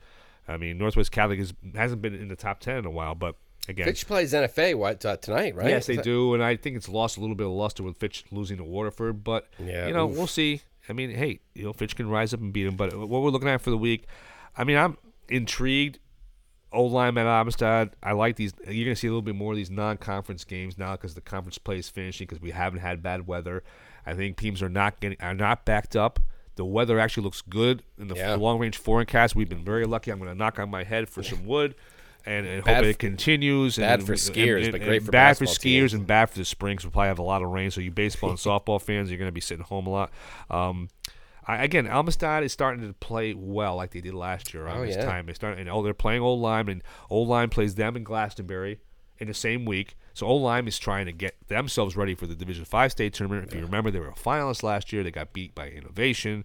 I mean, Northwest Catholic is, hasn't been in the top ten in a while, but again, Fitch plays NFA what uh, tonight, right? Yes, they that- do, and I think it's lost a little bit of luster with Fitch losing to Waterford. But Yeah, you know, oof. we'll see. I mean, hey, you know, Fitch can rise up and beat him. But what we're looking at for the week, I mean, I'm intrigued. Old Lyme at Amistad. I like these. You're going to see a little bit more of these non-conference games now because the conference play is finishing because we haven't had bad weather. I think teams are not getting are not backed up. The weather actually looks good in the Yeah. long range forecast. We've been very lucky. I'm going to knock on my head for some wood. And, and hope it continues. bad and, for skiers, and- but and great for bad for skiers teams. and bad for the springs. We'll probably have a lot of rain, so you baseball and softball fans, you're going to be sitting home a lot. Um, I, again, Amistad is starting to play well like they did last year around Oh, this yeah. time. They start and oh, they're playing Old Lyme, and Old Lyme plays them in Glastonbury in the same week. So Old Lyme is trying to get themselves ready for the Division Five state tournament. If you remember, they were a finalist last year. They got beat by Innovation.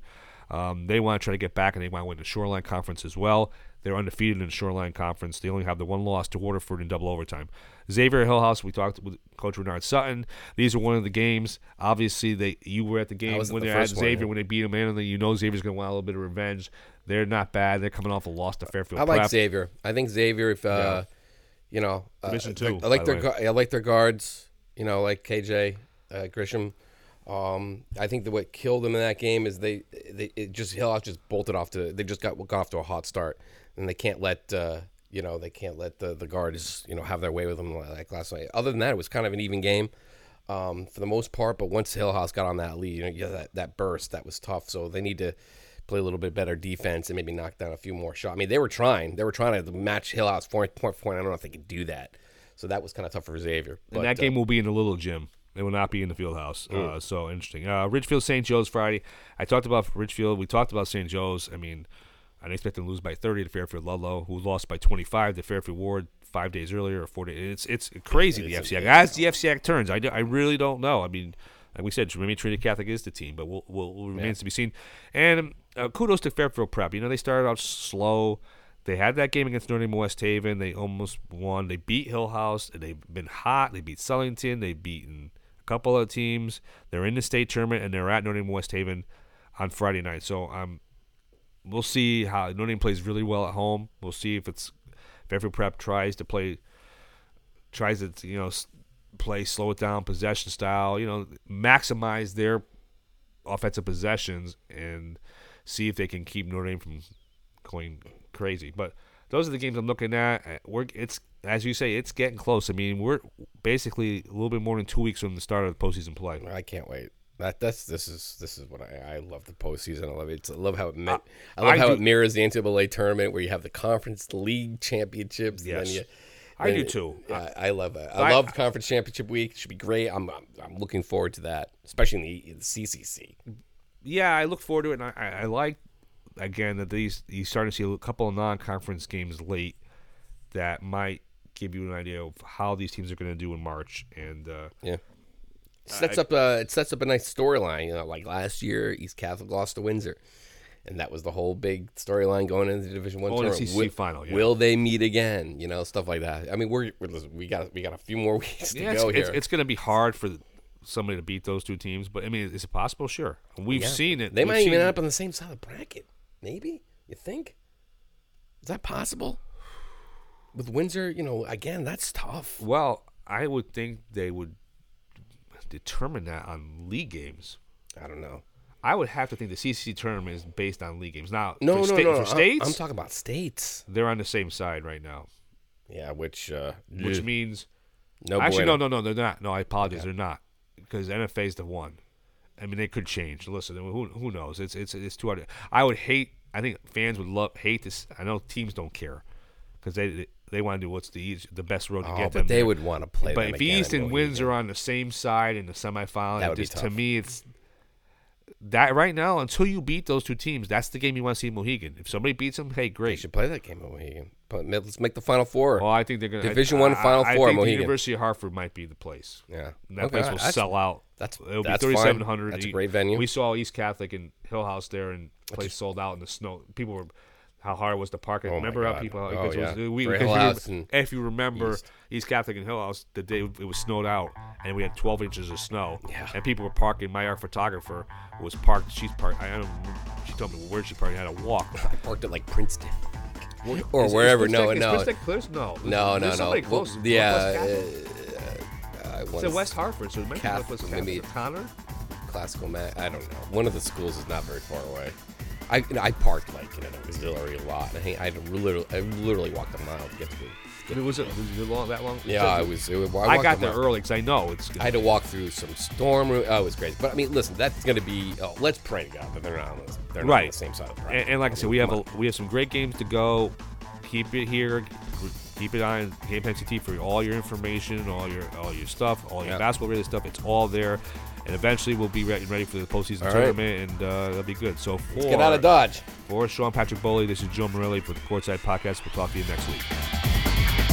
Um, they want to try to get back, and they want to win the Shoreline Conference as well. They're undefeated in the Shoreline Conference. They only have the one loss to Waterford in double overtime. Xavier Hillhouse, we talked with Coach Renard Sutton. These are one of the games. Obviously, they you were at the game when the they had Xavier yeah. when they beat him in, and then you know Xavier's going to want a little bit of revenge. They're not bad. They're coming off a loss to Fairfield. I like Prep. Xavier. I think Xavier, if uh, you know, uh, I- two, I like their the gu- I like their guards. You know, like KJ uh, Grisham. Um, I think that what killed them in that game is they they it just Hill just bolted off to they just got got off to a hot start and they can't let uh, you know they can't let the the guards you know have their way with them like last night. Other than that, it was kind of an even game um, for the most part. But once Hill House got on that lead, you know, yeah, that that burst that was tough. So they need to play a little bit better defense and maybe knock down a few more shots. I mean, they were trying. They were trying to match Hill House point point. I don't know if they could do that. So that was kind of tough for Xavier. But, And that uh, game will be in the little gym. It will not be in the field house. Mm. Uh, so interesting. Uh, Ridgefield St. Joe's Friday. I talked about Ridgefield. We talked about St. Joe's. I mean, I didn't expect them to lose by 30 to Fairfield Ludlowe, who lost by 25 to Fairfield Warde five days earlier or four days. It's it's crazy the FCIAC. As the FCIAC turns, I, do- I really don't know. I mean, like we said, maybe Trinity Catholic is the team, but we'll, we'll, we'll remains to be seen. And uh, kudos to Fairfield Prep. You know, they started out slow. They had that game against Notre Dame West Haven. They almost won. They beat Hill House. They've been hot. They beat Southington. They've beaten a couple of teams. They're in the state tournament and they're at Notre Dame West Haven on Friday night. So um, we'll see how Notre Dame plays really well at home. We'll see if it's Fairfield Prep tries to play, tries to you know play slow it down possession style. You know, maximize their offensive possessions and see if they can keep Notre Dame from going crazy. But those are the games I'm looking at. Uh, We're it's as you say, it's getting close. I mean, we're basically a little bit more than two weeks from the start of the postseason play. I can't wait. That that's this is this is what I, I love the postseason. I love it. I love how it meant. I love I how do- it mirrors the NCAA tournament where you have the conference league championships. and Yes. you, I do too. I, I love it. I, I- love conference championship week. It should be great. I'm, I'm I'm looking forward to that, especially in the, the CCC. yeah, I look forward to it, and I, I, I like again that these you starting to see a couple of non-conference games late that might give you an idea of how these teams are going to do in March. And uh, Yeah. Sets up a it sets up a nice storyline. You know, like last year, East Catholic lost to Windsor, and that was the whole big storyline going into the Division One oh, the tournament. CCC Will- final, yeah. Will they meet again? You know, stuff like that. I mean, we're, we're listen, we got we got a few more weeks to Yeah, go it's, here. it's going to be hard for somebody to beat those two teams, but I mean, is it possible? Sure. We've Yeah. seen it. They We've might even end up on the same side of the bracket. Maybe you think? Is that possible? With Windsor, you know, again, that's tough. Well, I would think they would determine that on league games. I don't know. I would have to think the CCC tournament is based on league games. Now, No, for no, sta- no. For I'm- states, I'm, talking about states. they're on the same side right now, Yeah, which uh, which ugh, means no actually bueno. no, no, no, they're not. No, I apologize, they're not because NFA is the one. I mean, they could change. Listen, who who knows? It's it's it's too hard. I would hate. I think fans would love hate this. I know teams don't care because they they want to do what's the easy, the best road to Oh, get but them. they there. would want to play. But them if again East and Windsor on the same side in the semifinal, That would be just to me, it's that right now. Until you beat those two teams, that's the game you want to see in Mohegan. If somebody beats them, hey, they great. should play that game in Mohegan. But let's make the final four. Well, I think they're going to Division One Final I, Four, I think the Mohegan. University of Hartford might be the place. yeah, And that Okay, place will that's- sell out. That's It'll that's be 3,700. That's a great venue. We saw East Catholic and Hill House there, and place sold out in the snow. People were how hard it was to park it. Oh remember how people? Oh, it was, we, Hill you if you remember East. East. Catholic and Hill House, the day it was snowed out, and we had 12 inches of snow, Yeah. and people were parking. My art photographer was parked. She's parked. I don't. She told me where she parked. I had to walk. I parked at like Princeton or Is- is wherever. Princeton- no, is no, Princeton close? No, no, no, no. Well, close. yeah, Catholic. uh, I it's in West Hartford, so it might be Cath- Northwest maybe- Connor. classical math. I don't know. One of the schools is not very far away. I you know, I parked like in an auxiliary a lot. I think I had to literally I literally walked a mile to get to. I mean, was it was it long, that long? Yeah, So- I was. It, was- I, I got there early because I know it's. I had to walk through some storm. Oh, it was crazy. But I mean, listen, that's going to be. Oh, let's pray to God that they're not on the, they're not on the same side of the and, and like I said, we have a, we have some great games to go. Keep it here. Keep it on Game Time CT for all your information, all your all your stuff, all your Yeah. basketball related stuff. It's all there, and eventually we'll be ready, ready for the postseason All right. tournament, and uh, that'll be good. So for Let's get out of Dodge. for Sean Patrick Bowley, this is Joe Morelli for the Courtside Podcast. We'll talk to you next week.